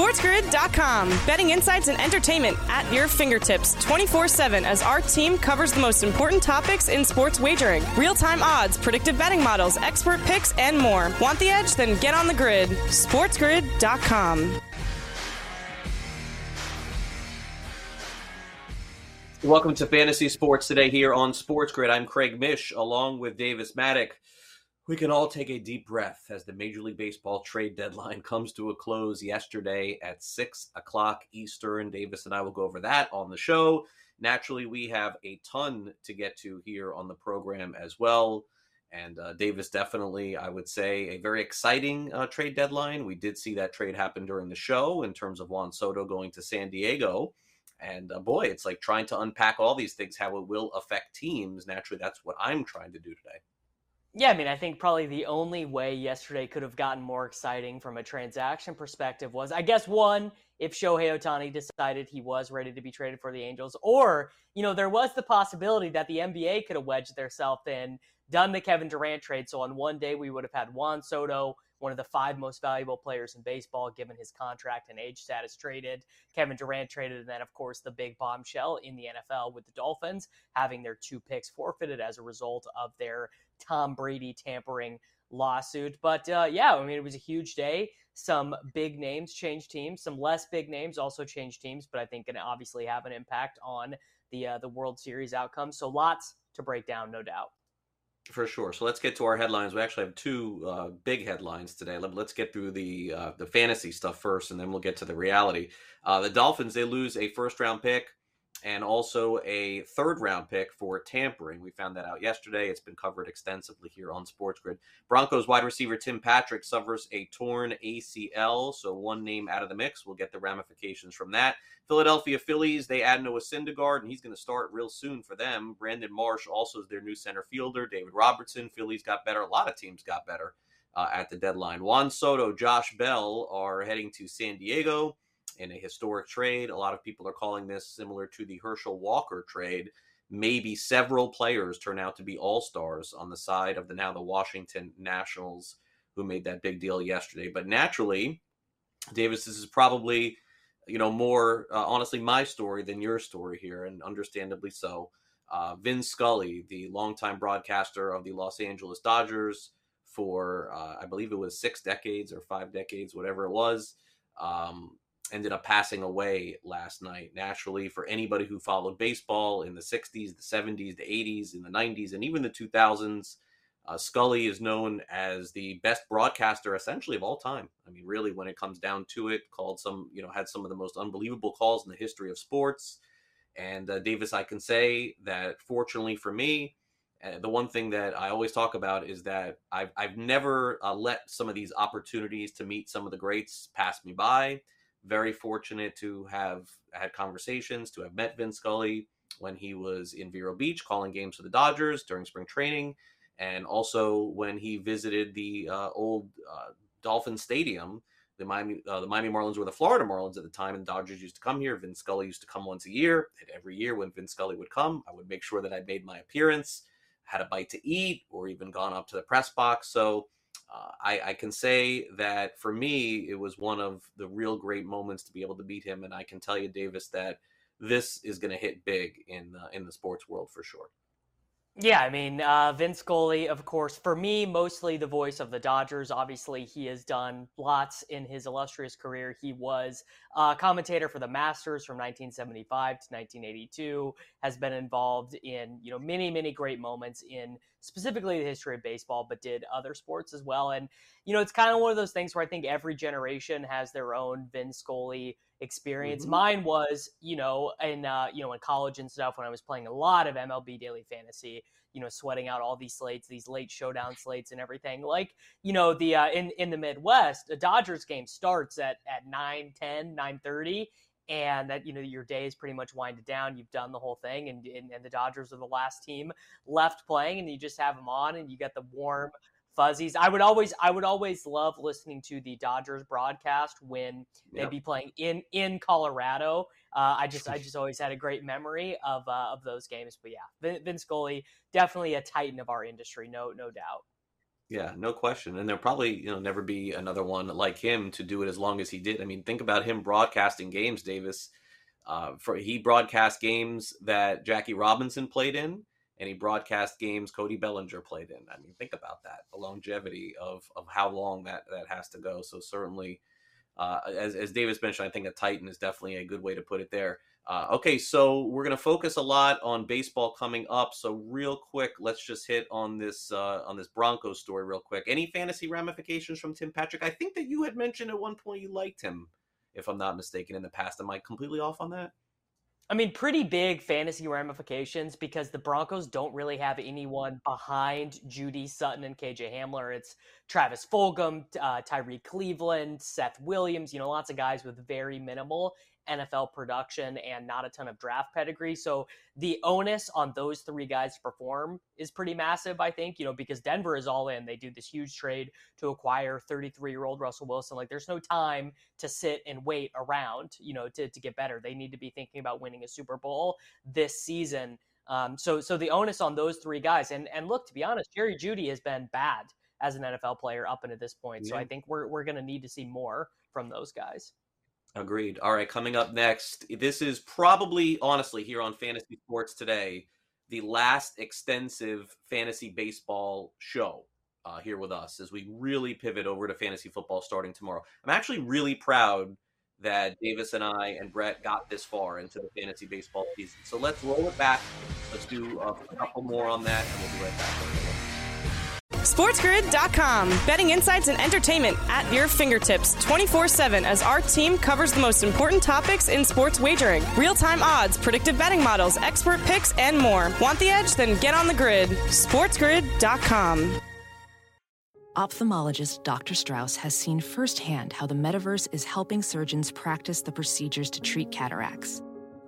SportsGrid.com. Betting insights and entertainment at your fingertips 24 7 as our team covers the most important topics in sports wagering real time odds, predictive betting models, expert picks, and more. Want the edge? Then get on the grid. SportsGrid.com. Welcome to Fantasy Sports today here on Sports Grid. I'm Craig Mish along with Davis Mattek. We can all take a deep breath as the Major League Baseball trade deadline comes to a close yesterday at 6 o'clock Eastern. Davis and I will go over that on the show. Naturally, we have a ton to get to here on the program as well. And uh, Davis, definitely, I would say, a very exciting uh, trade deadline. We did see that trade happen during the show in terms of Juan Soto going to San Diego. And uh, boy, it's like trying to unpack all these things, how it will affect teams. Naturally, that's what I'm trying to do today. Yeah, I mean, I think probably the only way yesterday could have gotten more exciting from a transaction perspective was, I guess, one, if Shohei Ohtani decided he was ready to be traded for the Angels, or, you know, there was the possibility that the NBA could have wedged themselves in, done the Kevin Durant trade. So on one day, we would have had Juan Soto, one of the five most valuable players in baseball, given his contract and age status, traded. Kevin Durant traded, and then, of course, the big bombshell in the NFL with the Dolphins having their two picks forfeited as a result of their Tom Brady tampering lawsuit. But uh, yeah, I mean, it was a huge day. Some big names changed teams, some less big names also changed teams, but I think can obviously have an impact on the uh, the World Series outcome. So lots to break down, no doubt. For sure. So let's get to our headlines. We actually have two uh, big headlines today. Let, us get through the uh, the fantasy stuff first, and then we'll get to the reality. Uh, the Dolphins they lose a first round pick and also a third round pick for tampering. We found that out yesterday. It's been covered extensively here on Sports Grid. Broncos wide receiver Tim Patrick suffers a torn ACL, so one name out of the mix. We'll get the ramifications from that. Philadelphia Phillies, they add Noah Syndergaard, and he's going to start real soon for them. Brandon Marsh also is their new center fielder. David Robertson, Phillies got better. A lot of teams got better uh, at the deadline. Juan Soto, Josh Bell are heading to San Diego in a historic trade. A lot of people are calling this similar to the Herschel Walker trade. Maybe several players turn out to be all stars on the side of the now the Washington Nationals, who made that big deal yesterday. But naturally, Davis, this is probably you know more uh, honestly my story than your story here, and understandably so. Uh, Vin Scully, the longtime broadcaster of the Los Angeles Dodgers for uh, I believe it was six decades or five decades, whatever it was. Um, ended up passing away last night. Naturally, for anybody who followed baseball in the 60s, the 70s, the 80s, in the 90s, and even the 2000s, uh, Scully is known as the best broadcaster essentially of all time. I mean, really, when it comes down to it, called some, you know, had some of the most unbelievable calls in the history of sports. And uh, Davis, I can say that fortunately for me, uh, the one thing that I always talk about is that I've, I've never uh, let some of these opportunities to meet some of the greats pass me by very fortunate to have had conversations, to have met Vin Scully when he was in Vero Beach calling games for the Dodgers during spring training, and also when he visited the uh, old uh, Dolphin Stadium. The Miami, uh, the Miami Marlins were the Florida Marlins at the time, and Dodgers used to come here. Vin Scully used to come once a year. And every year when Vin Scully would come, I would make sure that I made my appearance, had a bite to eat, or even gone up to the press box. So uh, I, I, can say that for me, it was one of the real great moments to be able to beat him, and I can tell you, Davis, that this is going to hit big in uh, in the sports world for sure. Yeah, I mean, uh, Vin Scully, of course, for me, mostly the voice of the Dodgers. Obviously, he has done lots in his illustrious career. He was a commentator for the Masters from 1975 to 1982, has been involved in, you know, many, many great moments in specifically the history of baseball, but did other sports as well. And, you know, it's kind of one of those things where I think every generation has their own Vince Scully experience. Mm-hmm. Mine was, you know, in uh, you know, in college and stuff when I was playing a lot of MLB daily fantasy, you know, sweating out all these slates, these late showdown slates and everything. Like, you know, the uh, in in the Midwest, a Dodgers game starts at at 9, 10, 9:30 and that you know your day is pretty much winded down you've done the whole thing and, and, and the dodgers are the last team left playing and you just have them on and you get the warm fuzzies. I would always I would always love listening to the Dodgers broadcast when they'd be playing in in Colorado. Uh, I just I just always had a great memory of uh, of those games. But yeah, Vince Vin Scully definitely a titan of our industry, no no doubt. Yeah, no question. And there'll probably, you know, never be another one like him to do it as long as he did. I mean, think about him broadcasting games, Davis. Uh, for he broadcast games that Jackie Robinson played in he broadcast games Cody Bellinger played in. I mean, think about that, the longevity of of how long that that has to go. So certainly, uh, as as Davis mentioned, I think a Titan is definitely a good way to put it there. Uh, okay, so we're going to focus a lot on baseball coming up. So real quick, let's just hit on this uh, on this Broncos story real quick. Any fantasy ramifications from Tim Patrick? I think that you had mentioned at one point you liked him, if I'm not mistaken, in the past. Am I completely off on that? I mean, pretty big fantasy ramifications because the Broncos don't really have anyone behind Jeudy Sutton and KJ Hamler. It's Travis Fulgham, uh, Tyrie Cleveland, Seth Williams, you know, lots of guys with very minimal NFL production and not a ton of draft pedigree. So the onus on those three guys to perform is pretty massive, I think, you know, because Denver is all in. They do this huge trade to acquire 33 year old Russell Wilson. Like there's no time to sit and wait around, you know, to, to get better. They need to be thinking about winning a Super Bowl this season. Um, so, so the onus on those three guys, and and look, to be honest, Jerry Jeudy has been bad as an NFL player up until this point. Yeah. So I think we're we're going to need to see more from those guys. Agreed. All right, coming up next, this is probably, honestly, here on Fantasy Sports Today, the last extensive fantasy baseball show uh, here with us as we really pivot over to fantasy football starting tomorrow. I'm actually really proud that Davis and I and Brett got this far into the fantasy baseball season. So let's roll it back. Let's do a couple more on that, and we'll be right back. SportsGrid.com. Betting insights and entertainment at your fingertips 24 7 as our team covers the most important topics in sports wagering real time odds, predictive betting models, expert picks, and more. Want the edge? Then get on the grid. SportsGrid.com. Ophthalmologist Dr. Strauss has seen firsthand how the metaverse is helping surgeons practice the procedures to treat cataracts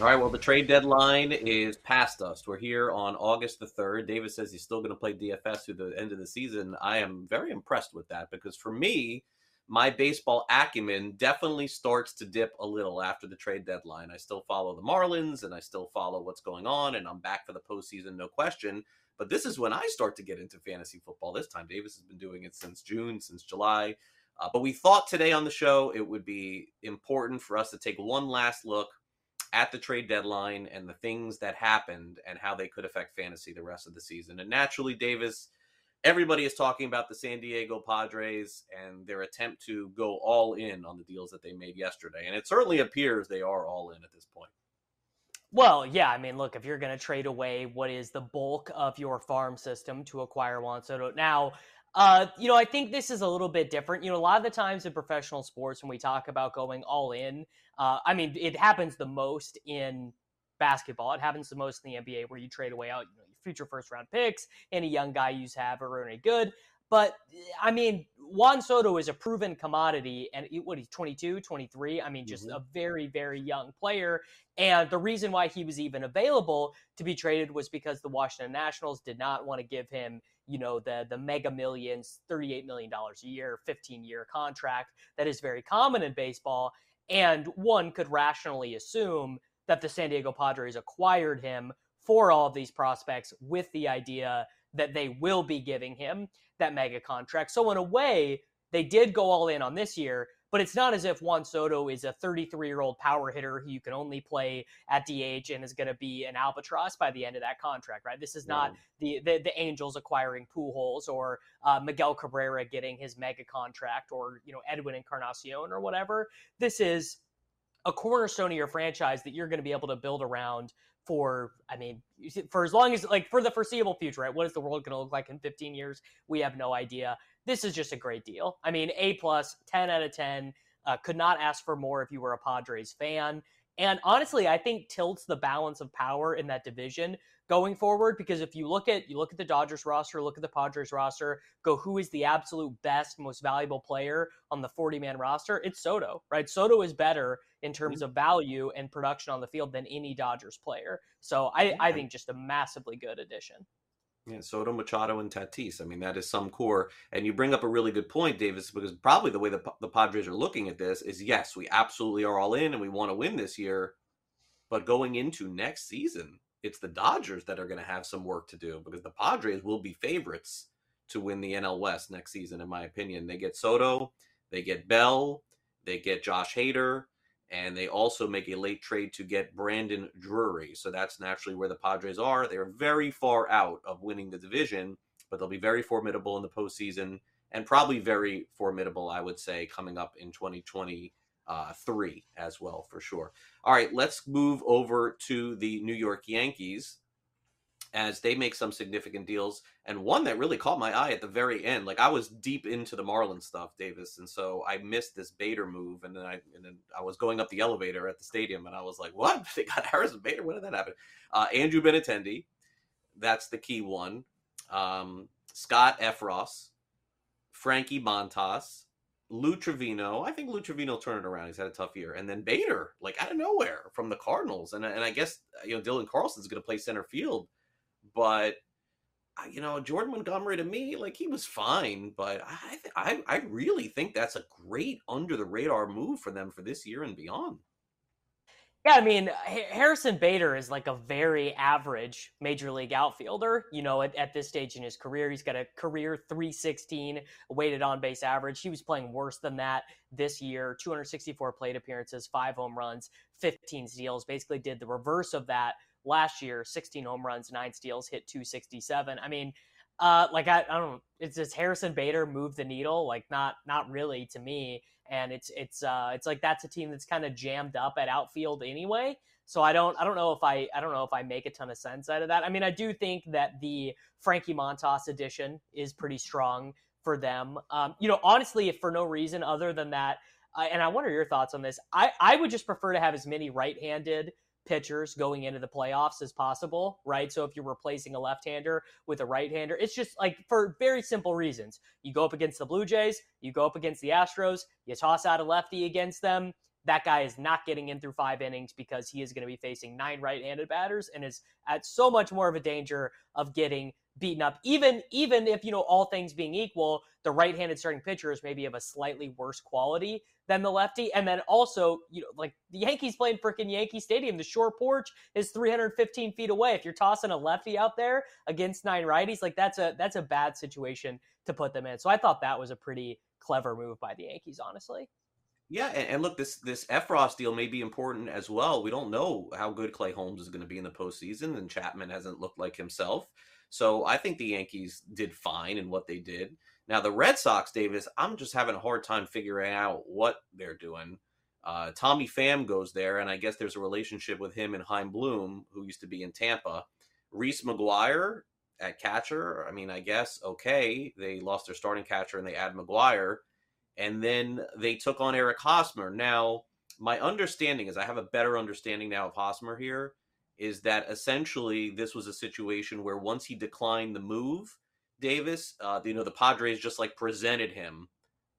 All right, well, the trade deadline is past us. We're here on August the 3rd. Davis says he's still going to play DFS through the end of the season. I am very impressed with that because for me, my baseball acumen definitely starts to dip a little after the trade deadline. I still follow the Marlins and I still follow what's going on, and I'm back for the postseason, no question. But this is when I start to get into fantasy football this time. Davis has been doing it since June, since July. Uh, but we thought today on the show it would be important for us to take one last look at the trade deadline and the things that happened and how they could affect fantasy the rest of the season. And naturally, Davis, everybody is talking about the San Diego Padres and their attempt to go all in on the deals that they made yesterday. And it certainly appears they are all in at this point. Well, yeah, I mean, look, if you're going to trade away what is the bulk of your farm system to acquire Juan Soto, now, uh, you know, I think this is a little bit different. You know, a lot of the times in professional sports, when we talk about going all in, uh, I mean, it happens the most in basketball. It happens the most in the NBA, where you trade away out you know, your future first round picks, any young guy you have or any good. But I mean, Juan Soto is a proven commodity, and what he's 22, 23. I mean, just mm-hmm. a very, very young player. And the reason why he was even available to be traded was because the Washington Nationals did not want to give him, you know, the the mega millions, $38 million a year, 15 year contract that is very common in baseball. And one could rationally assume that the San Diego Padres acquired him for all of these prospects with the idea that they will be giving him that mega contract. So in a way, they did go all in on this year, but it's not as if Juan Soto is a 33 year old power hitter who you can only play at DH and is going to be an albatross by the end of that contract, right? This is not the, the, the Angels acquiring Pujols or uh, Miguel Cabrera getting his mega contract or you know Edwin Encarnacion or whatever. This is a cornerstone of your franchise that you're going to be able to build around for i mean for as long as like for the foreseeable future right what is the world going to look like in 15 years we have no idea this is just a great deal i mean a plus 10 out of 10 uh, could not ask for more if you were a padres fan and honestly i think tilts the balance of power in that division going forward because if you look at you look at the Dodgers roster, look at the Padres roster, go who is the absolute best, most valuable player on the 40 man roster? It's Soto, right? Soto is better in terms mm-hmm. of value and production on the field than any Dodgers player. So I, I think just a massively good addition. Yeah, Soto, Machado, and Tatis. I mean, that is some core. And you bring up a really good point, Davis, because probably the way the, the Padres are looking at this is yes, we absolutely are all in and we want to win this year. But going into next season, it's the Dodgers that are going to have some work to do because the Padres will be favorites to win the NL West next season, in my opinion. They get Soto, they get Bell, they get Josh Hader, and they also make a late trade to get Brandon Drury. So that's naturally where the Padres are. They're very far out of winning the division, but they'll be very formidable in the postseason and probably very formidable, I would say, coming up in 2020 uh, as well for sure. All right, let's move over to the New York Yankees as they make some significant deals, and one that really caught my eye at the very end. Like I was deep into the Marlins stuff, Davis, and so I missed this Bader move, and then I and then I was going up the elevator at the stadium, and I was like, "What? They got Harrison Bader? When did that happen?" Uh, Andrew Benintendi, that's the key one. Um, Scott Effross, Frankie Montas, Lou Trivino, I think Lou Trivino turned it around. He's had a tough year. And then Bader, like out of nowhere from the Cardinals. And, and I guess, you know, Dylan Carlson's going to play center field. But, uh, you know, Jordan Montgomery to me, like he was fine. But I, I, I really think that's a great under the radar move for them for this year and beyond. Yeah, I mean, Harrison Bader is like a very average major league outfielder. You know, at, at, this stage in his career, he's got a career 316 weighted on base average. He was playing worse than that this year 264 plate appearances, five home runs, 15 steals. Basically, did the reverse of that last year 16 home runs, nine steals, hit 267. I mean, uh, like I, I don't. It's does Harrison Bader move the needle? Like not, not really to me and it's it's uh it's like that's a team that's kind of jammed up at outfield anyway. So I don't I don't know if I I don't know if I make a ton of sense out of that. I mean, I do think that the Frankie Montas edition is pretty strong for them. Um, you know, honestly, if for no reason other than that, uh, and I wonder your thoughts on this. I I would just prefer to have as many right-handed pitchers going into the playoffs as possible, right? So if you're replacing a left-hander with a right-hander, it's just like for very simple reasons. You go up against the Blue Jays, you go up against the Astros, you toss out a lefty against them. That guy is not getting in through five innings because he is going to be facing nine right-handed batters and is at so much more of a danger of getting beaten up. Even even if you know all things being equal, the right-handed starting pitcher is maybe of a slightly worse quality than the lefty. And then also, you know, like the Yankees playing freaking Yankee Stadium, the short porch is 315 feet away. If you're tossing a lefty out there against nine righties, like that's a that's a bad situation to put them in. So I thought that was a pretty clever move by the Yankees, honestly. Yeah, and, and, look, this this Effross deal may be important as well. We don't know how good Clay Holmes is going to be in the postseason, and Chapman hasn't looked like himself. So I think the Yankees did fine in what they did. Now the Red Sox, Davis, I'm just having a hard time figuring out what they're doing. Uh, Tommy Pham goes there, and I guess there's a relationship with him and Chaim Bloom, who used to be in Tampa. Reese McGuire at catcher. I mean, I guess okay, they lost their starting catcher and they add McGuire and then they took on Eric Hosmer. Now, my understanding is I have a better understanding now of Hosmer here is that essentially this was a situation where once he declined the move, Davis, uh, you know, the Padres just like presented him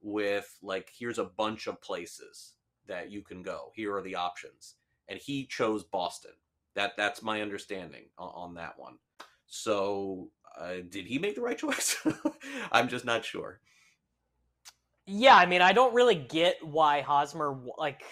with like, here's a bunch of places that you can go. Here are the options, and he chose Boston. That that's my understanding on, on that one. So, uh, did he make the right choice? I'm just not sure. Yeah, I mean, I don't really get why Hosmer like.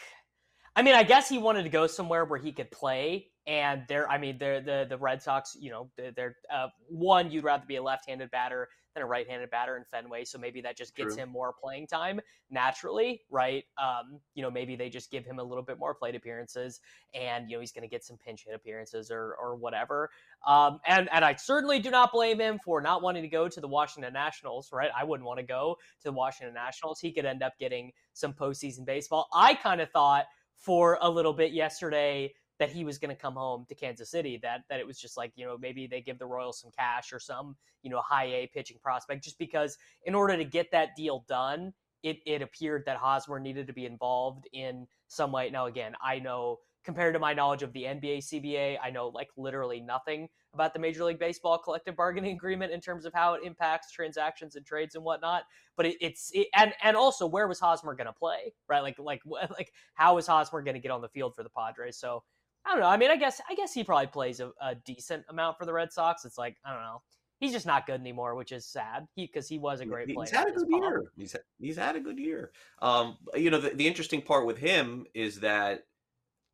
I mean, I guess he wanted to go somewhere where he could play, and there, I mean, they're, the the Red Sox, you know, they're, they're uh, one. You'd rather be a left-handed batter than a right-handed batter in Fenway, so maybe that just gets True. him more playing time naturally, right? Um, you know, maybe they just give him a little bit more plate appearances, and you know he's going to get some pinch hit appearances or or whatever. Um, and and I certainly do not blame him for not wanting to go to the Washington Nationals, right? I wouldn't want to go to the Washington Nationals. He could end up getting some postseason baseball. I kind of thought for a little bit yesterday that he was going to come home to Kansas City. That that it was just like you know maybe they give the Royals some cash or some you know high A pitching prospect just because in order to get that deal done, it it appeared that Hosmer needed to be involved in some way. Now again, I know compared to my knowledge of the NBA CBA, I know like literally nothing about the Major League Baseball collective bargaining agreement in terms of how it impacts transactions and trades and whatnot. But it, it's it, and and also where was Hosmer going to play, right? Like like like how is Hosmer going to get on the field for the Padres? So I don't know. I mean, I guess I guess he probably plays a, a decent amount for the Red Sox. It's like I don't know. He's just not good anymore, which is sad. He because he was a great player. He's had a good year. He's he's had a good year. Um, you know, the, the interesting part with him is that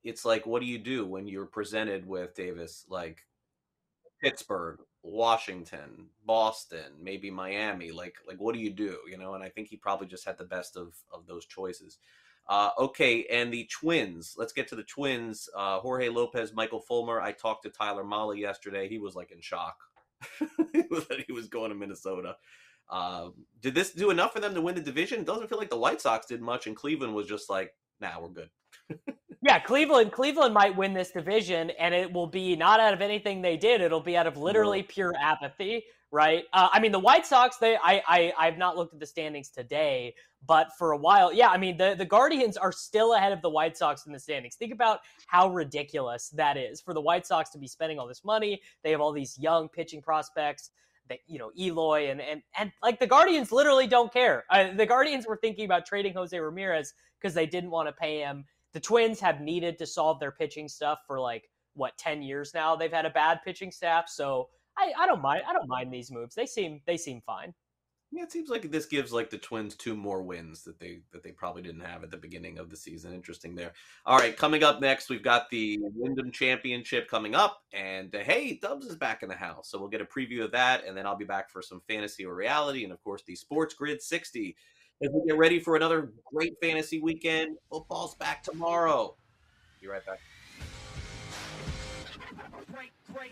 it's like, what do you do when you're presented with Davis like Pittsburgh, Washington, Boston, maybe Miami? Like, like what do you do? You know, and I think he probably just had the best of of those choices. Uh, okay, and the Twins. Let's get to the Twins. Uh, Jorge Lopez, Michael Fulmer. I talked to Tyler Mahle yesterday. He was like in shock that he was going to Minnesota. Uh, did this do enough for them to win the division? It doesn't feel like the White Sox did much, and Cleveland was just like, "Nah, we're good." yeah, Cleveland. Cleveland might win this division, and it will be not out of anything they did. It'll be out of literally pure apathy right? Uh, I mean, the White Sox. They, I, I, I've not looked at the standings today, but for a while, yeah. I mean, the the Guardians are still ahead of the White Sox in the standings. Think about how ridiculous that is for the White Sox to be spending all this money. They have all these young pitching prospects. That you know, Eloy and and and like the Guardians literally don't care. Uh, the Guardians were thinking about trading Jose Ramirez because they didn't want to pay him. The Twins have needed to solve their pitching stuff for like what 10 years now they've had a bad pitching staff so I, I don't mind. I don't mind these moves. They seem they seem fine. Yeah, it seems like this gives like the Twins two more wins that they that they probably didn't have at the beginning of the season. Interesting there. All right, coming up next, we've got the Wyndham Championship coming up, and uh, hey, Dubs is back in the house, so we'll get a preview of that, and then I'll be back for some fantasy or reality, and of course the Sports Grid 60 as we get ready for another great fantasy weekend. Football's back tomorrow. Be right back. Great, great.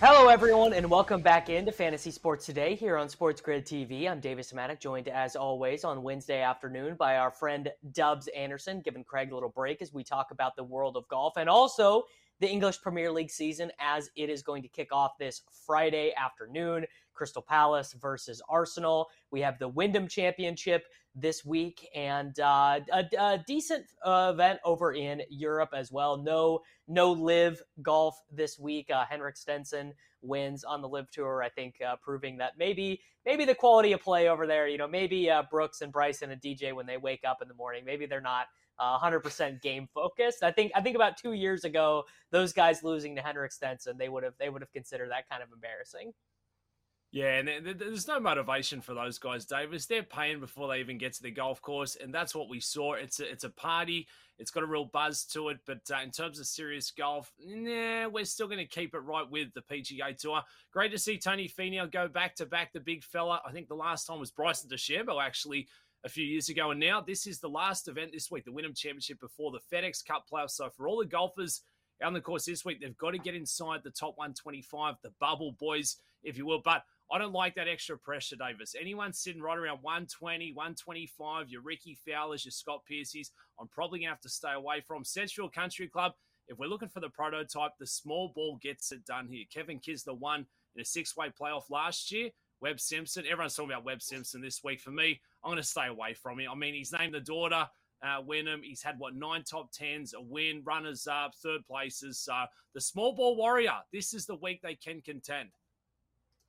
Hello, everyone, and welcome back into Fantasy Sports Today here on Sports Grid TV. I'm Davis Mattek, joined as always on Wednesday afternoon by our friend Dubs Anderson, giving Craig a little break as we talk about the world of golf and also the English Premier League season as it is going to kick off this Friday afternoon. Crystal Palace versus Arsenal. We have the Wyndham Championship this week and uh, a, a, decent uh, event over in Europe as well. No, no LIV golf this week. Uh, Henrik Stenson wins on the LIV tour. I think uh, proving that maybe maybe the quality of play over there. You know, maybe uh, Brooks and Bryson and DJ when they wake up in the morning, maybe they're not. Uh, 100% game focused. I think I think about two years ago, those guys losing to Henrik Stenson, they would have they would have considered that kind of embarrassing. Yeah, and there's no motivation for those guys, Davis. They're paying before they even get to the golf course, and that's what we saw. It's a, it's a party. It's got a real buzz to it, but uh, in terms of serious golf, nah, we're still going to keep it right with the PGA Tour. Great to see Tony Finau go back to back, the big fella. I think the last time was Bryson DeChambeau, actually, a few years ago, and now this is the last event this week, the Wyndham Championship before the FedEx Cup playoffs. So for all the golfers out on the course this week, they've got to get inside the top 125, the bubble boys, if you will. But I don't like that extra pressure, Davis. Anyone sitting right around 120, 125, your Ricky Fowlers, your Scott Piercy's, I'm probably going to have to stay away from. Central Country Club, if we're looking for the prototype, the small ball gets it done here. Kevin Kisner won in a six way playoff last year. Webb Simpson, everyone's talking about Webb Simpson this week. For me, I'm going to stay away from him. I mean, he's named the daughter uh, Wyndham. He's had what nine top tens, a win, runners up, third places. So the small ball warrior. This is the week they can contend.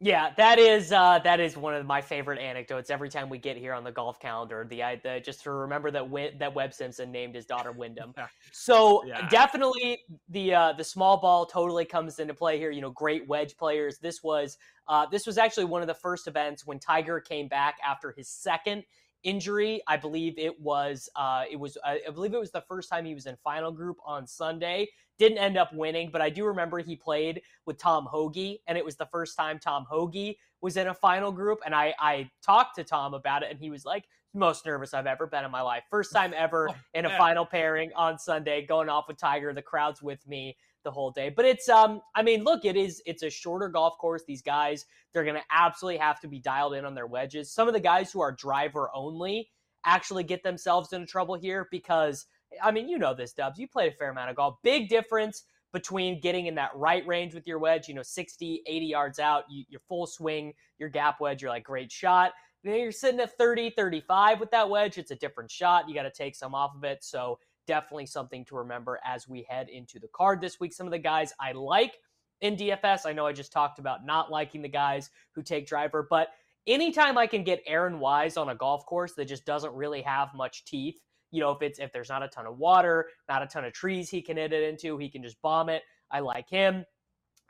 Yeah, that is uh, that is one of my favorite anecdotes. Every time we get here on the golf calendar, the, the just to remember that Win- that Webb Simpson named his daughter Wyndham. So yeah. definitely the uh, the small ball totally comes into play here. You know, great wedge players. This was uh, this was actually one of the first events when Tiger came back after his second injury. I believe it was uh, it was I believe it was the first time he was in final group on Sunday. Didn't end up winning, but I do remember he played with Tom Hoge, and it was the first time Tom Hoge was in a final group. And I I talked to Tom about it, and he was like, most nervous I've ever been in my life. First time ever oh, in a final pairing on Sunday, going off with Tiger. The crowd's with me the whole day. But it's um I mean, look, it is it's a shorter golf course. These guys, they're going to absolutely have to be dialed in on their wedges. Some of the guys who are driver only actually get themselves into trouble here because I mean, you know this, Dubs. You played a fair amount of golf. Big difference between getting in that right range with your wedge, you know, 60, 80 yards out, you, your full swing, your gap wedge, you're like, great shot. Then you're sitting at 30, 35 with that wedge. It's a different shot. You got to take some off of it. So definitely something to remember as we head into the card this week. Some of the guys I like in DFS, I know I just talked about not liking the guys who take driver, but anytime I can get Aaron Wise on a golf course that just doesn't really have much teeth, you know, if it's if there's not a ton of water, not a ton of trees he can hit it into, he can just bomb it. I like him.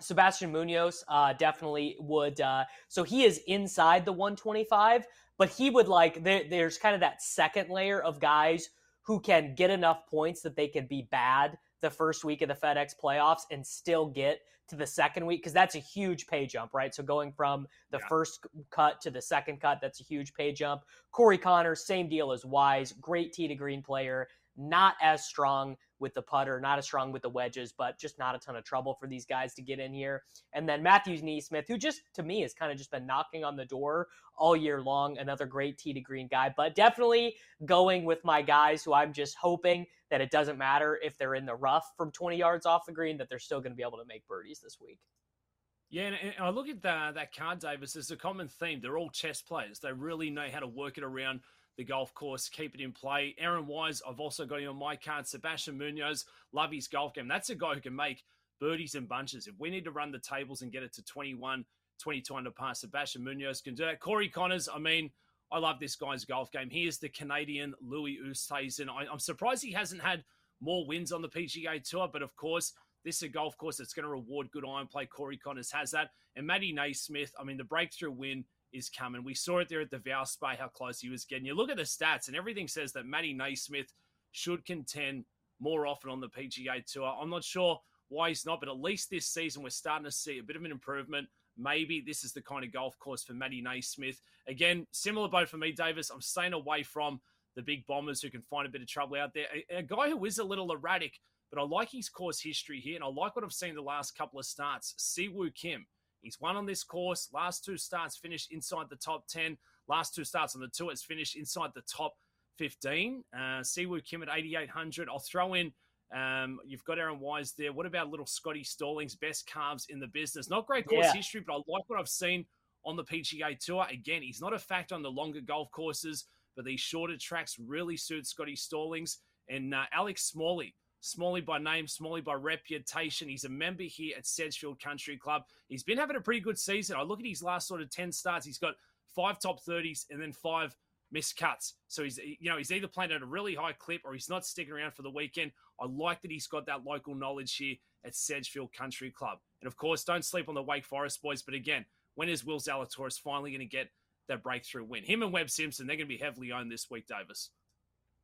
Sebastian Munoz uh, definitely would. Uh, so he is inside the 125, but he would like. There, there's kind of that second layer of guys who can get enough points that they can be bad the first week of the FedEx playoffs and still get to the second week because that's a huge pay jump, right? So going from the yeah. first cut to the second cut, that's a huge pay jump. Corey Conners, same deal as Wise, great tee to green player, not as strong with the putter, not as strong with the wedges, but just not a ton of trouble for these guys to get in here. And then Matthews NeSmith, who just to me has kind of just been knocking on the door all year long, another great tee to green guy, but definitely going with my guys who I'm just hoping that it doesn't matter if they're in the rough from 20 yards off the green, that they're still going to be able to make birdies this week. Yeah, and, I look at that card, Davis. There's a common theme. They're all chess players. They really know how to work it around the golf course, keep it in play. Aaron Wise, I've also got him on my card. Sebastian Munoz, love his golf game. That's a guy who can make birdies and bunches. If we need to run the tables and get it to 21, 22 under par, Sebastian Munoz can do that. Corey Conners, I mean, I love this guy's golf game. He is the Canadian Louis Oosthuizen. I'm surprised he hasn't had more wins on the PGA Tour, but of course, this is a golf course that's going to reward good iron play. Corey Conners has that. And Matty NeSmith, I mean, the breakthrough win is coming. We saw it there at the Valspar, how close he was getting. You look at the stats, and everything says that Matty NeSmith should contend more often on the PGA Tour. I'm not sure why he's not, but at least this season we're starting to see a bit of an improvement. Maybe this is the kind of golf course for Matty NeSmith. Again, similar boat for me, Davis. I'm staying away from the big bombers who can find a bit of trouble out there. A, a guy who is a little erratic, but I like his course history here, and I like what I've seen the last couple of starts. Siwoo Kim. He's won on this course. Last two starts finished inside the top 10. Last two starts on the tour, it's finished inside the top 15. Uh, Siwoo Kim at 8,800. I'll throw in um, you've got Aaron Wise there. What about little Scotty Stallings, best calves in the business? Not great course yeah. history, but I like what I've seen on the PGA Tour. Again, he's not a factor on the longer golf courses, but these shorter tracks really suit Scotty Stallings and uh, Alex Smalley. Smalley by name, Smalley by reputation. He's a member here at Sedgefield Country Club. He's been having a pretty good season. I look at his last sort of 10 starts. He's got five top 30s and then five missed cuts. So he's you know he's either playing at a really high clip or he's not sticking around for the weekend. I like that he's got that local knowledge here at Sedgefield Country Club. And of course, don't sleep on the Wake Forest boys. But again, when is Will Zalatoris finally going to get that breakthrough win? Him and Webb Simpson, they're going to be heavily owned this week, Davis.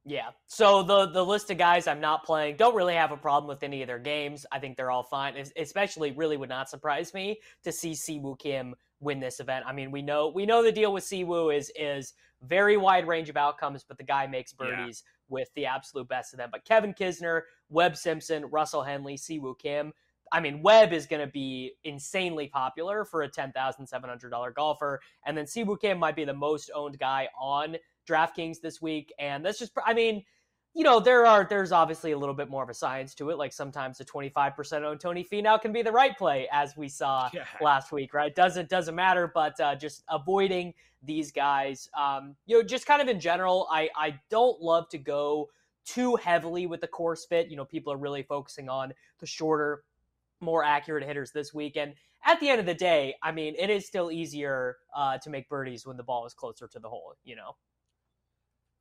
Yeah. So the the list of guys I'm not playing don't really have a problem with any of their games. I think they're all fine. Especially, really would not surprise me to see Siwoo Kim win this event. I mean, we know we know the deal with Siwoo is is very wide range of outcomes, but the guy makes birdies yeah. with the absolute best of them. But Kevin Kisner, Webb Simpson, Russell Henley, Siwoo Kim. I mean, Webb is going to be insanely popular for a ten thousand seven hundred dollar golfer, and then Siwoo Kim might be the most owned guy on DraftKings this week, and that's just I mean you know, there are there's obviously a little bit more of a science to it. Like sometimes the 25% owned Tony Finau can be the right play, as we saw yeah. last week, right? Doesn't doesn't matter, but uh, just avoiding these guys. Um, you know, just kind of in general, I I don't love to go too heavily with the course fit. You know, people are really focusing on the shorter, more accurate hitters this week, and at the end of the day, I mean, it is still easier uh, to make birdies when the ball is closer to the hole. You know.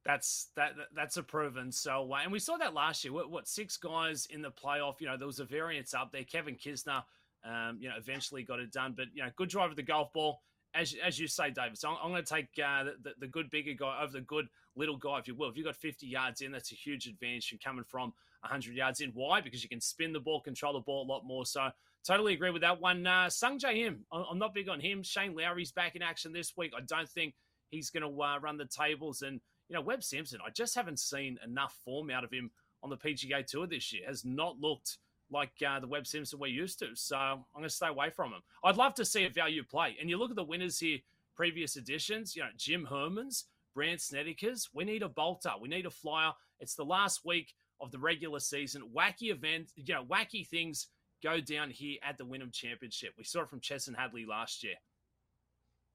That's that that's a proven. So uh, and we saw that last year. What, what, six guys in the playoff? You know there was a variance up there. Kevin Kisner, um, you know, eventually got it done. But you know, good drive of the golf ball. As, as you say, David, so I'm, I'm going to take uh, the, the good bigger guy over the good little guy, if you will. If you've got 50 yards in, that's a huge advantage from coming from 100 yards in. Why? Because you can spin the ball, control the ball a lot more. So totally agree with that one. Uh, Sungjae Im, I'm not big on him. Shane Lowry's back in action this week. I don't think he's going to uh, run the tables. And you know, Webb Simpson, I just haven't seen enough form out of him on the PGA Tour this year. Has not looked like uh, the Webb Simpson we're used to. So I'm going to stay away from him. I'd love to see a value play. And you look at the winners here, previous editions, you know, Jim Herman's, Brandt Snedeker's. We need a bolter. We need a flyer. It's the last week of the regular season. Wacky event, you know, wacky things go down here at the Wyndham Championship. We saw it from Chesson Hadley last year.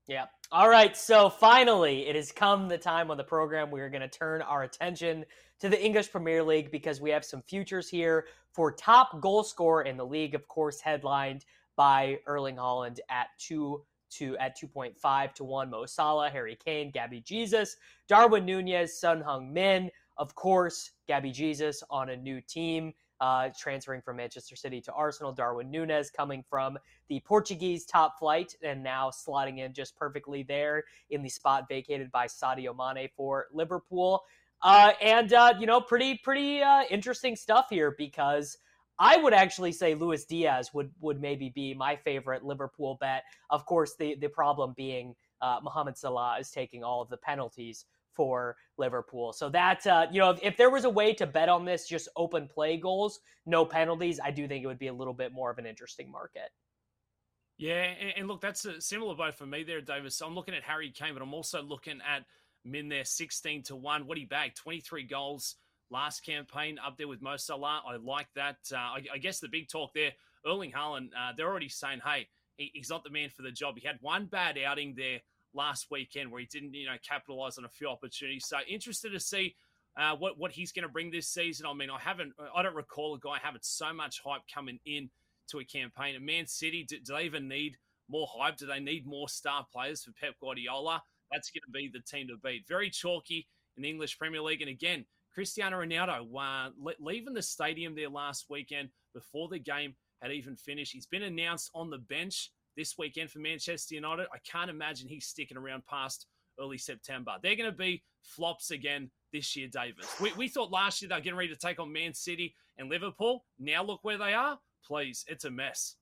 Yeah. All right. So finally, it has come the time on the program we are going to turn our attention to the English Premier League because we have some futures here for top goal scorer in the league. Of course, headlined by Erling Haaland at two to at 2.5 to 1 Mo Salah, Harry Kane, Gabby Jesus, Darwin Nunez, Son Heung-min, of course, Gabby Jesus on a new team uh, transferring from Manchester City to Arsenal. Darwin Nunez coming from the Portuguese top flight and now slotting in just perfectly there in the spot vacated by Sadio Mane for Liverpool. Uh, and uh, you know, pretty pretty uh, interesting stuff here because I would actually say Luis Diaz would would maybe be my favorite Liverpool bet. Of course, the the problem being uh, Mohamed Salah is taking all of the penalties for Liverpool. So that uh, you know, if, if, there was a way to bet on this, just open play goals, no penalties, I do think it would be a little bit more of an interesting market. Yeah, and, and look, that's a similar boat for me there, Davis. So I'm looking at Harry Kane, but I'm also looking at Min there, 16 to one. What he bagged, 23 goals last campaign, up there with Mo Salah. I like that. Uh, I, I, guess the big talk there, Erling Haaland. Uh, they're already saying, hey, he, he's not the man for the job. He had one bad outing there last weekend where he didn't, you know, capitalize on a few opportunities. So interested to see uh, what what he's going to bring this season. I mean, I haven't, I don't recall a guy having so much hype coming in to a campaign. And Man City, do, do they even need more hype? Do they need more star players for Pep Guardiola? That's going to be the team to beat. Very chalky in the English Premier League, and again, Cristiano Ronaldo uh, leaving the stadium there last weekend before the game had even finished. He's been announced on the bench this weekend for Manchester United. I can't imagine he's sticking around past early September. They're going to be flops again this year, Davis. We, we thought last year they were getting ready to take on Man City and Liverpool. Now look where they are. Please, it's a mess.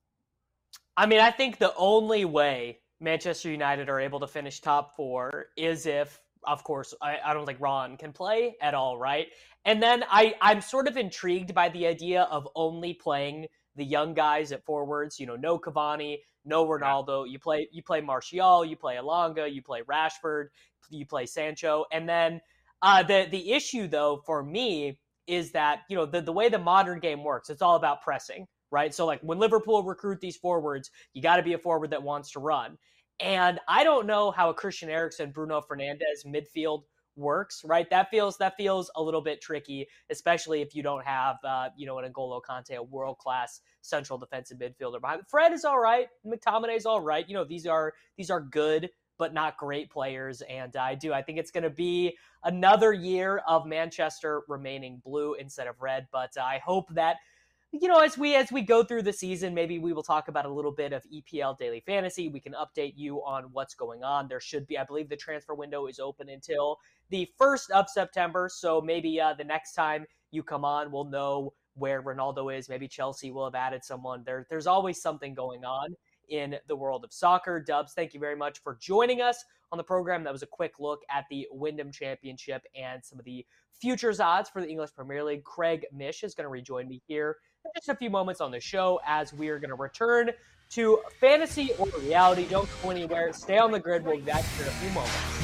I mean, I think the only way Manchester United are able to finish top four is if, of course, I, I don't think Ron can play at all, right? And then I, I'm sort of intrigued by the idea of only playing the young guys at forwards. You know, no Cavani, no Ronaldo. You play you play Martial, you play Elanga, you play Rashford, you play Sancho, and then uh, the the issue though for me is that you know the the way the modern game works, it's all about pressing, right? So like when Liverpool recruit these forwards, you got to be a forward that wants to run. And I don't know how a Christian Eriksen, Bruno Fernandes midfield works, right? That feels that feels a little bit tricky, especially if you don't have, uh, you know, an N'Golo Kanté, a world class central defensive midfielder behind. Fred is all right, McTominay is all right. You know, these are these are good but not great players, and I do. I think it's going to be another year of Manchester remaining blue instead of red. But I hope that you know, as we as we go through the season, maybe we will talk about a little bit of EPL daily fantasy. We can update you on what's going on. There should be, I believe, the transfer window is open until the first of September. So maybe uh, the next time you come on, we'll know where Ronaldo is. Maybe Chelsea will have added someone. There, there's always something going on in the world of soccer. Dubs, thank you very much for joining us on the program. That was a quick look at the Wyndham Championship and some of the futures odds for the English Premier League. Craig Mish is going to rejoin me here just a few moments on the show as we are going to return to fantasy or reality. Don't go anywhere. Stay on the grid. We'll be back here in a few moments.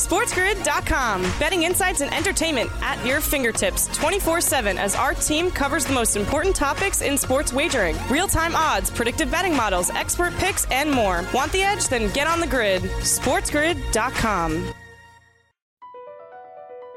SportsGrid.com. Betting insights and entertainment at your fingertips 24 7 as our team covers the most important topics in sports wagering real time odds, predictive betting models, expert picks, and more. Want the edge? Then get on the grid. SportsGrid.com.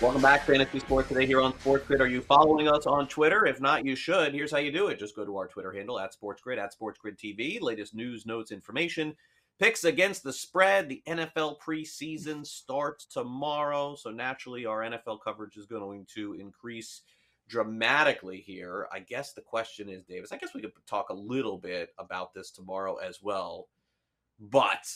Welcome back, Fantasy Sports Today here on Sports Grid. Are you following us on Twitter? If not, you should. Here's how you do it. Just go to our Twitter handle at Sports Grid, at Sports Grid TV. Latest news, notes, information, picks against the spread. The NFL preseason starts tomorrow. So naturally, our NFL coverage is going to increase dramatically here. I guess the question is, Davis, I guess we could talk a little bit about this tomorrow as well. But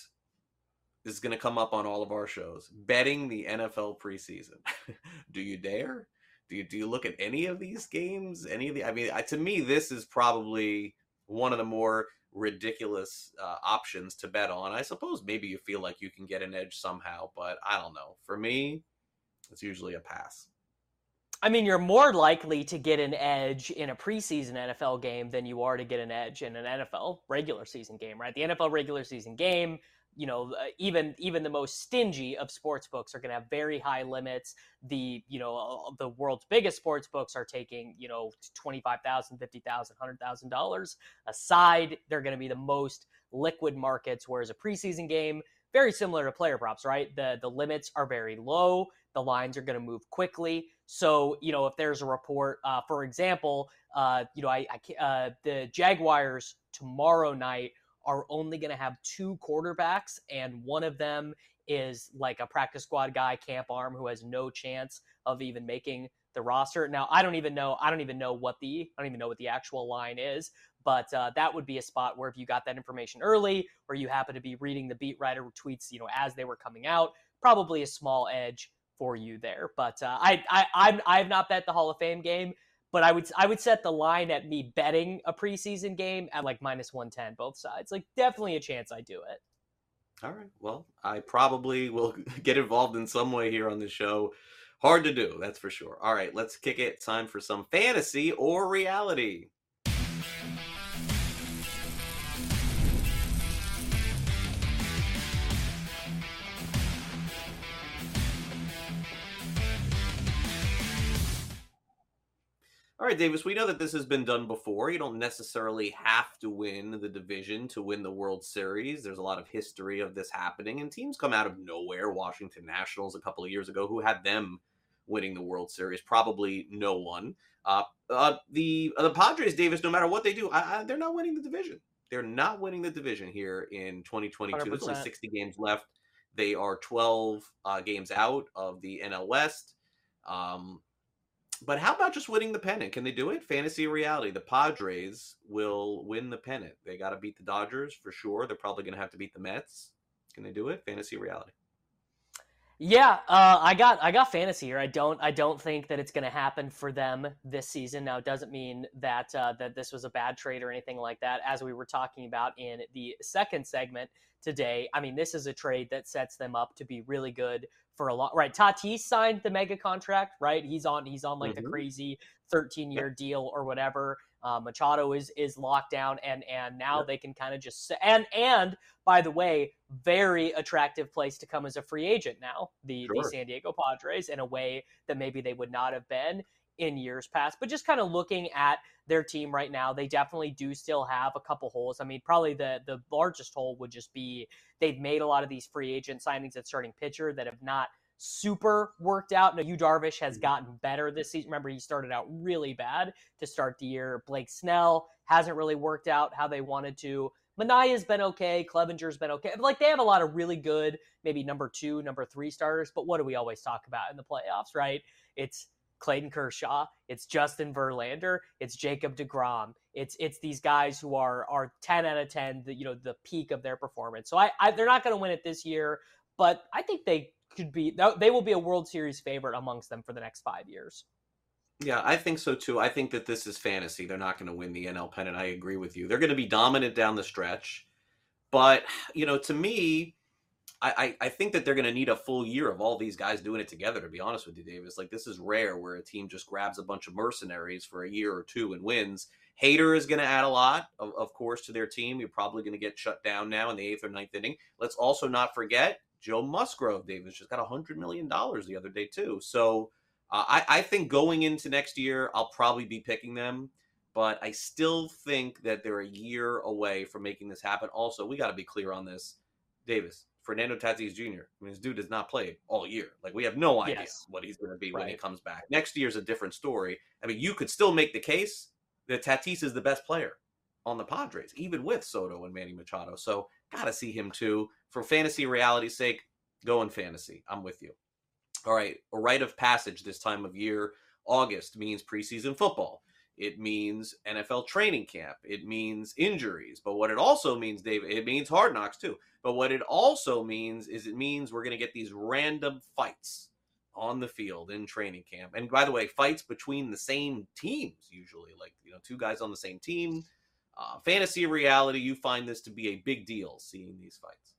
is going to come up on all of our shows. Betting the NFL preseason. do you dare? Do you do you look at any of these games? Any of the? I mean, I, to me, this is probably one of the more ridiculous uh, options to bet on. I suppose maybe you feel like you can get an edge somehow, but I don't know. For me, it's usually a pass. I mean, you're more likely to get an edge in a preseason NFL game than you are to get an edge in an NFL regular season game, right? The NFL regular season game, you know uh, even even the most stingy of sports books are going to have very high limits the you know uh, the world's biggest sports books are taking you know 25000 50000 100000 dollars aside they're going to be the most liquid markets whereas a preseason game very similar to player props, right? The the limits are very low. The lines are going to move quickly. So, you know, if there's a report, uh, for example, uh, you know, I, I uh, the Jaguars tomorrow night are only going to have two quarterbacks, and one of them is like a practice squad guy, camp arm, who has no chance of even making the roster. Now, I don't even know. I don't even know what the I don't even know what the actual line is. But uh, that would be a spot where if you got that information early, or you happen to be reading the beat writer tweets, you know, as they were coming out, probably a small edge for you there. But uh, I I I'm, I have not bet the Hall of Fame game but I would I would set the line at me betting a preseason game at like minus one ten both sides. Like definitely a chance I do it. All right. Well, I probably will get involved in some way here on the show. Hard to do, that's for sure. All right, let's kick it. Time for some fantasy or reality. All right, Davis, we know that this has been done before. You don't necessarily have to win the division to win the World Series. There's a lot of history of this happening, and teams come out of nowhere. Washington Nationals a couple of years ago, who had them winning the World Series? Probably no one. Uh, uh, the uh, the Padres, Davis, no matter what they do, I, I, they're not winning the division. They're not winning the division here in 2022. 100%. There's only 60 games left. They are 12 uh, games out of the NL West. Um, but how about just winning the pennant? Can they do it? Fantasy reality. The Padres will win the pennant. They got to beat the Dodgers for sure. They're probably going to have to beat the Mets. Can they do it? Fantasy reality. Yeah, uh, I got I got fantasy here. I don't I don't think that it's going to happen for them this season. Now, it doesn't mean that uh, that this was a bad trade or anything like that. As we were talking about in the second segment today, I mean, this is a trade that sets them up to be really good for a lot. Right, Tatis signed the mega contract. Right, he's on he's on like mm-hmm. the crazy 13 year deal or whatever. Uh, Machado is is locked down, and and now yep. they can kind of just and and by the way, very attractive place to come as a free agent now. The sure. the San Diego Padres in a way that maybe they would not have been in years past. But just kind of looking at their team right now, they definitely do still have a couple holes. I mean, probably the the largest hole would just be they've made a lot of these free agent signings at starting pitcher that have not super worked out. Now, Yu Darvish has mm-hmm. gotten better this season. Remember, he started out really bad to start the year. Blake Snell hasn't really worked out how they wanted to. Manaea's been okay. Clevinger's been okay. Like they have a lot of really good, maybe number two, number three starters. But what do we always talk about in the playoffs, right? It's Clayton Kershaw, it's Justin Verlander, it's Jacob DeGrom. It's it's these guys who are are 10 out of 10, the you know, the peak of their performance. So I, I they're not going to win it this year, but I think they could be they will be a World Series favorite amongst them for the next five years. Yeah, I think so too. I think that this is fantasy. They're not going to win the NL pennant. I agree with you. They're going to be dominant down the stretch, but you know, to me, I, I, think that they're going to need a full year of all these guys doing it together. To be honest with you, Davis, like this is rare where a team just grabs a bunch of mercenaries for a year or two and wins. Hader is going to add a lot, of, of course, to their team. You're probably going to get shut down now in the eighth or ninth inning. Let's also not forget Joe Musgrove, Davis, just got a $100 million the other day, too. So uh, I, I think going into next year, I'll probably be picking them, but I still think that they're a year away from making this happen. Also, we got to be clear on this. Davis, Fernando Tatis Jr. I mean, this dude has not played all year. Like, we have no idea yes. what he's going to be right. when he comes back. Next year's a different story. I mean, you could still make the case that Tatis is the best player on the Padres, even with Soto and Manny Machado. So, got to see him too for fantasy reality's sake, go in fantasy. I'm with you. All right, a rite of passage this time of year. August means preseason football. It means NFL training camp. It means injuries. But what it also means, David, it means hard knocks too. But what it also means is it means we're going to get these random fights on the field in training camp. And by the way, fights between the same teams usually, like you know, two guys on the same team. Uh, fantasy reality, you find this to be a big deal seeing these fights.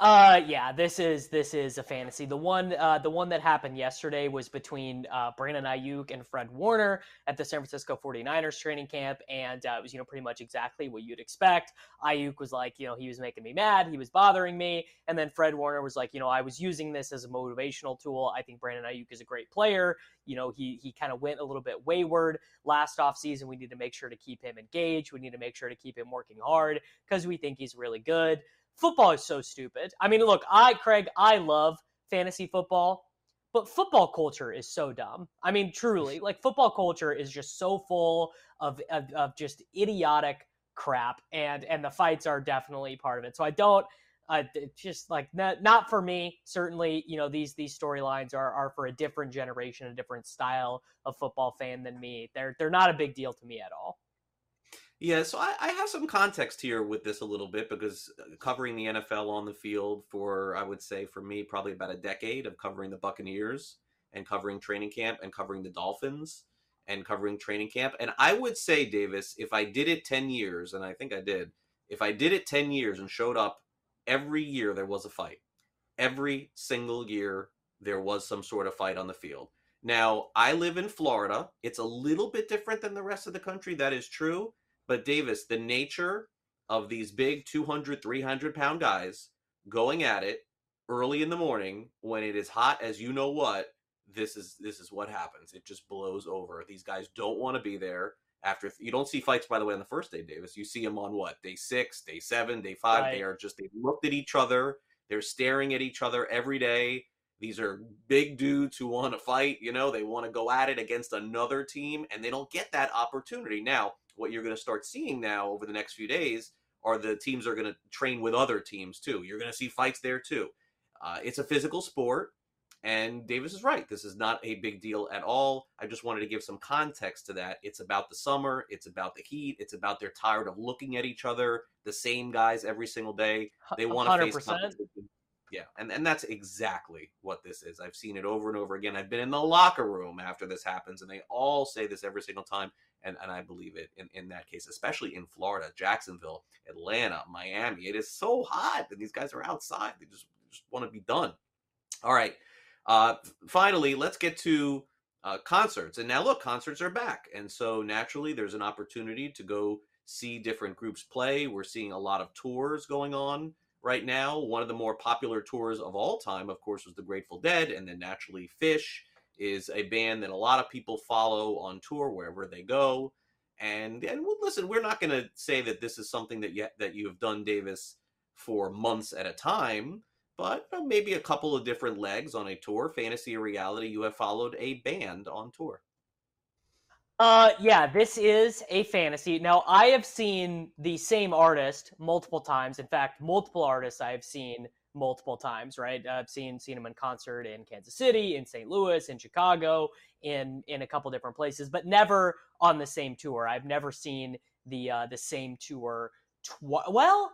Uh, yeah, this is this is a fantasy. The one uh, the one that happened yesterday was between uh, Brandon Aiyuk and Fred Warner at the San Francisco 49ers training camp, and uh, it was you know pretty much exactly what you'd expect. Aiyuk was like, you know, he was making me mad, he was bothering me, and then Fred Warner was like, you know, I was using this as a motivational tool. I think Brandon Aiyuk is a great player. You know, he he kind of went a little bit wayward last offseason. We need to make sure to keep him engaged. We need to make sure to keep him working hard because we think he's really good. Football is so stupid. I mean, look, I Craig, I love fantasy football, but football culture is so dumb. I mean, truly, like football culture is just so full of of, of just idiotic crap, and and the fights are definitely part of it. So I don't. Uh, just like not, not for me. Certainly, you know these these storylines are are for a different generation, a different style of football fan than me. They're they're not a big deal to me at all. Yeah, so I, I, have some context here with this a little bit because uh, covering the NFL on the field for, I would say, for me, probably about a decade of covering the Buccaneers and covering training camp and covering the Dolphins and covering training camp. And I would say, Davis, if I did it 10 years, and I think I did, if I did it 10 years and showed up every year, there was a fight. Every single year, there was some sort of fight on the field. Now, I live in Florida. It's a little bit different than the rest of the country. That is true but Davis, the nature of these big 200, 300 pound guys going at it early in the morning when it is hot as you know what, this is this is what happens. It just blows over. These guys don't want to be there after you don't see fights by the way on the first day davis you see them on what day six day seven day five right. they are just they looked at each other they're staring at each other every day these are big dudes who want to fight you know they want to go at it against another team and they don't get that opportunity now what you're going to start seeing now over the next few days are the teams are going to train with other teams too. You're going to see fights there too. Uh, it's a physical sport, and Davis is right. This is not a big deal at all. I just wanted to give some context to that. It's about the summer. It's about the heat. It's about they're tired of looking at each other, the same guys every single day. They want to face competition. Yeah, and, and that's exactly what this is. I've seen it over and over again. I've been in the locker room after this happens, and they all say this every single time and, and I believe it in, in that case, especially in Florida, Jacksonville, Atlanta, Miami. It is so hot, and these guys are outside. They just, just want to be done. All right. Uh, finally, let's get to uh, concerts. And now, look, concerts are back. And so naturally, there's an opportunity to go see different groups play. We're seeing a lot of tours going on right now. One of the more popular tours of all time, of course, was the Grateful Dead, and then naturally, Phish is a band that a lot of people follow on tour wherever they go. And and listen, we're not going to say that this is something that you that you have done, Davis, for months at a time, but maybe a couple of different legs on a tour, fantasy or reality. You have followed a band on tour. Uh, yeah, this is a fantasy. Now, I have seen the same artist multiple times. In fact, multiple artists I have seen multiple times, right? I've seen seen him in concert in Kansas City, in St. Louis, in Chicago, in in a couple different places, but never on the same tour. I've never seen the uh, the same tour. Tw- well,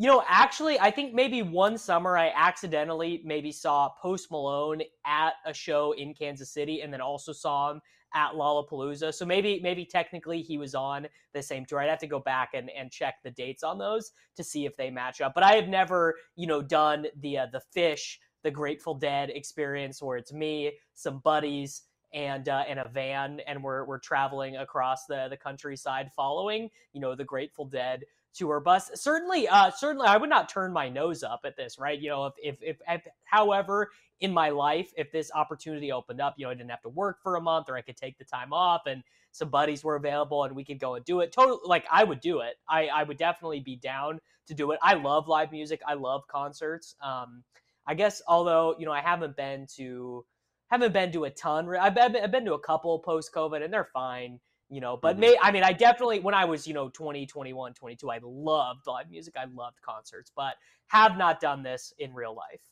you know, actually, I think maybe one summer I accidentally maybe saw Post Malone at a show in Kansas City, and then also saw him at Lollapalooza. So maybe maybe technically he was on the same tour. I'd have to go back and, and check the dates on those to see if they match up. But I have never, you know, done the uh, the Phish, the Grateful Dead experience where it's me, some buddies, and uh, in a van, and we're we're traveling across the the countryside, following you know the Grateful Dead tour bus. Certainly, uh, certainly, I would not turn my nose up at this, right? You know, if, if, if, if, however, in my life, if this opportunity opened up, you know, I didn't have to work for a month or I could take the time off and some buddies were available and we could go and do it. Totally, like I would do it. I, I would definitely be down to do it. I love live music. I love concerts. Um, I guess, although, you know, I haven't been to, haven't been to a ton. I've been, I've been to a couple post COVID and they're fine you know but mm-hmm. may i mean i definitely when i was you know 20 21 22 i loved live music. I loved concerts but have not done this in real life.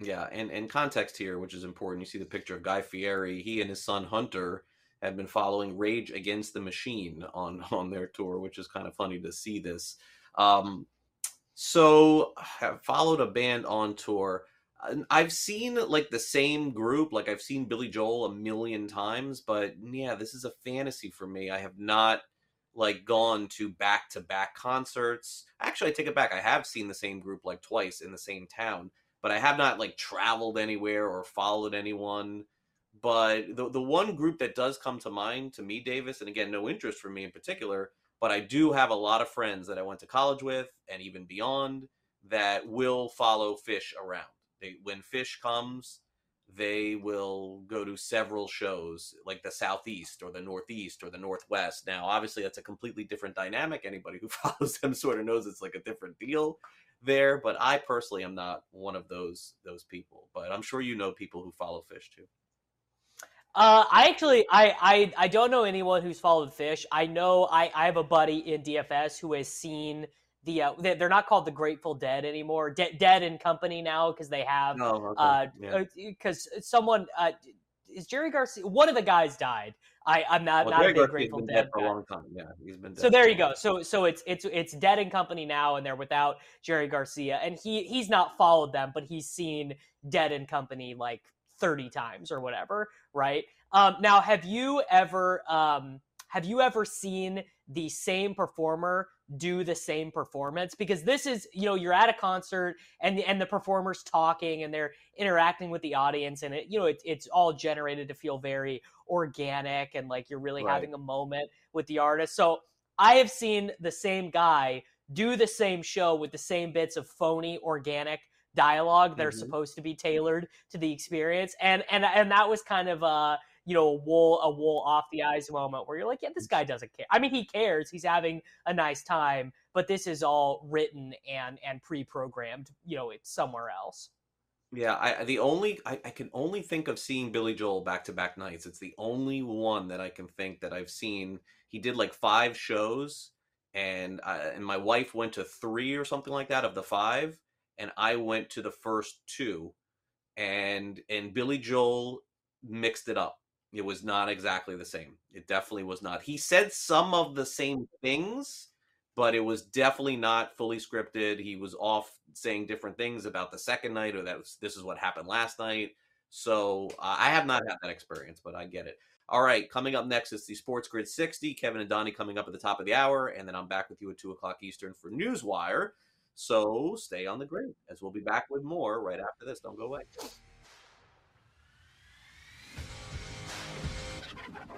Yeah and and context here which is important you see the picture of guy fieri. He and his son hunter have been following rage against the machine on on their tour which is kind of funny to see this. Um so have followed a band on tour I've seen like the same group, like I've seen Billy Joel a million times, but yeah, this is a fantasy for me. I have not like gone to back to back concerts. Actually, I take it back. I have seen the same group like twice in the same town, but I have not like traveled anywhere or followed anyone. But the the one group that does come to mind to me, Davis, and again, no interest for me in particular, but I do have a lot of friends that I went to college with and even beyond that will follow Phish around they when Phish comes, they will go to several shows like the southeast or the northeast or the northwest now obviously that's a completely different dynamic anybody who follows them sort of knows it's like a different deal there, but I personally am not one of those those people. But I'm sure you know people who follow Phish too. Uh, I actually, I, I, I don't know anyone who's followed Phish. I know I, I have a buddy in DFS who has seen the. Uh, they're not called the Grateful Dead anymore. De- Dead and Company now because they have. Oh, okay. Because uh, yeah. someone uh, is Jerry Garcia. One of the guys died. I, I'm not well, not Jerry a big Grateful been Dead, dead for a long time. Yeah, he's been dead. So there you go. So so it's it's it's Dead and Company now, and they're without Jerry Garcia, and he he's not followed them, but he's seen Dead and Company like 30 times or whatever, right? Um, now, have you ever um, have you ever seen the same performer do the same performance? Because this is, you know, you're at a concert and the, and the performer's talking and they're interacting with the audience, and it, you know, it, it's all generated to feel very organic and like you're really Right. having a moment with the artist. So I have seen the same guy do the same show with the same bits of phony organic dialogue that are Mhm. supposed to be tailored to the experience and and and that was kind of uh you know a wool a wool off the eyes moment where you're like yeah this guy doesn't care i mean he cares he's having a nice time but this is all written and and pre-programmed you know it's somewhere else Yeah, I the only I, I can only think of seeing Billy Joel back to back nights. It's the only one that I can think that I've seen. He did like five shows, and I, and my wife went to three or something like that of the five, and I went to the first two, and and Billy Joel mixed it up. It was not exactly the same. It definitely was not. He said some of the same things, but it was definitely not fully scripted. He was off saying different things about the second night, or that was, this is what happened last night. So uh, I have not had that experience, but I get it. All right, coming up next is the Sports Grid 60. Kevin and Donnie coming up at the top of the hour, and then I'm back with you at 2 o'clock Eastern for Newswire. So stay on the grid, as we'll be back with more right after this. Don't go away.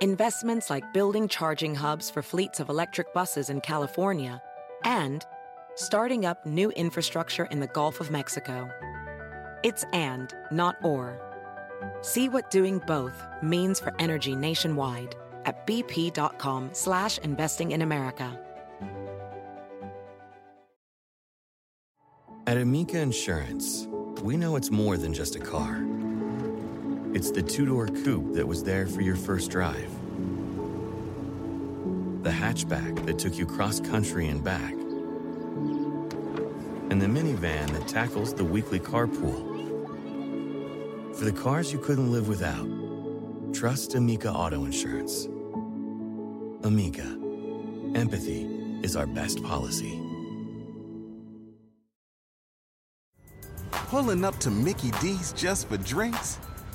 Investments like building charging hubs for fleets of electric buses in California and starting up new infrastructure in the Gulf of Mexico. It's and, not or. See what doing both means for energy nationwide at bp.com slash investing in America. At Amica Insurance, we know it's more than just a car. It's the two door coupe that was there for your first drive, the hatchback that took you cross country and back, and the minivan that tackles the weekly carpool. For the cars you couldn't live without, trust Amica Auto Insurance. Amica, empathy is our best policy. Pulling up to Mickey D's just for drinks?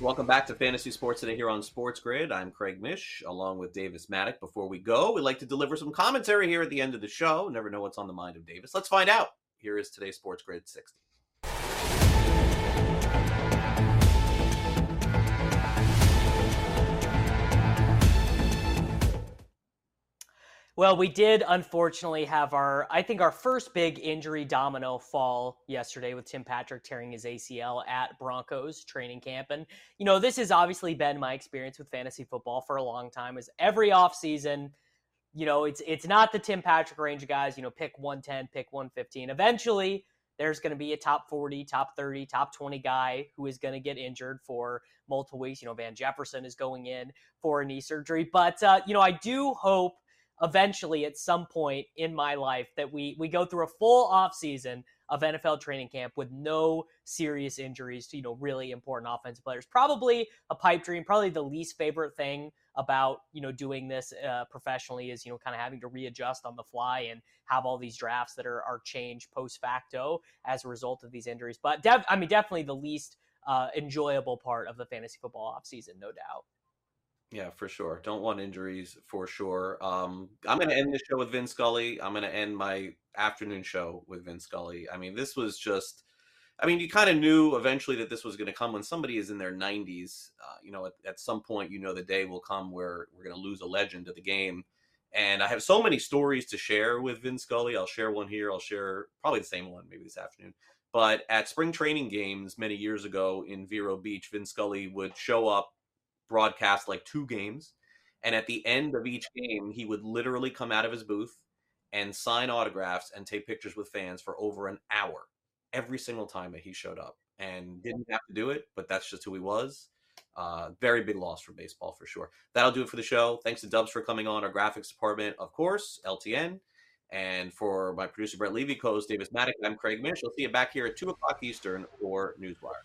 Welcome back to Fantasy Sports Today here on Sports Grid. I'm Craig Mish, along with Davis Mattek. Before we go, we'd like to deliver some commentary here at the end of the show. Never know what's on the mind of Davis. Let's find out. Here is today's Sports Grid 60. Well, we did unfortunately have our, I think, our first big injury domino fall yesterday with Tim Patrick tearing his ACL at Broncos training camp. And, you know, this has obviously been my experience with fantasy football for a long time, is every offseason, you know, it's it's not the Tim Patrick range guys, you know, pick 110, pick 115. Eventually, there's going to be a top 40, top 30, top 20 guy who is going to get injured for multiple weeks. You know, Van Jefferson is going in for a knee surgery. But, uh, you know, I do hope eventually at some point in my life that we we go through a full off season of NFL training camp with no serious injuries to you know really important offensive players. Probably a pipe dream. Probably the least favorite thing about you know doing this uh, professionally is you know kind of having to readjust on the fly and have all these drafts that are are changed post facto as a result of these injuries. But def- I mean definitely the least uh, enjoyable part of the fantasy football offseason, no doubt. Yeah, for sure. Don't want injuries for sure. Um, I'm going to end the show with Vin Scully. I'm going to end my afternoon show with Vin Scully. I mean, this was just. I mean, you kind of knew eventually that this was going to come when somebody is in their 90s. Uh, you know, at, at, some point, you know, the day will come where we're going to lose a legend of the game. And I have so many stories to share with Vin Scully. I'll share one here. I'll share probably the same one maybe this afternoon. But at spring training games many years ago in Vero Beach, Vin Scully would show up broadcast like two games. And at the end of each game, he would literally come out of his booth and sign autographs and take pictures with fans for over an hour every single time that he showed up. And didn't have to do it, but that's just who he was. Uh, very big loss for baseball for sure. That'll do it for the show. Thanks to Dubs for coming on. Our graphics department, of course, LTN. And for my producer, Brett Levy, co host Davis Mattek, I'm Craig Mish. I'll see you back here at 2 o'clock Eastern for Newswire.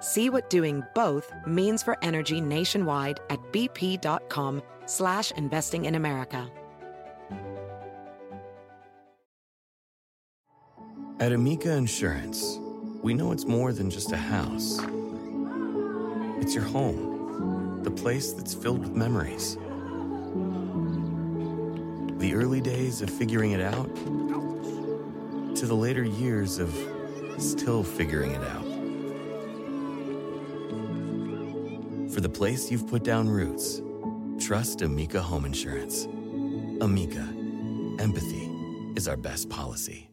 See what doing both means for energy nationwide at bp.com slash investing in America. At Amica Insurance, we know it's more than just a house. It's your home, the place that's filled with memories. The early days of figuring it out to the later years of still figuring it out. For the place you've put down roots, trust Amica Home Insurance. Amica, empathy is our best policy.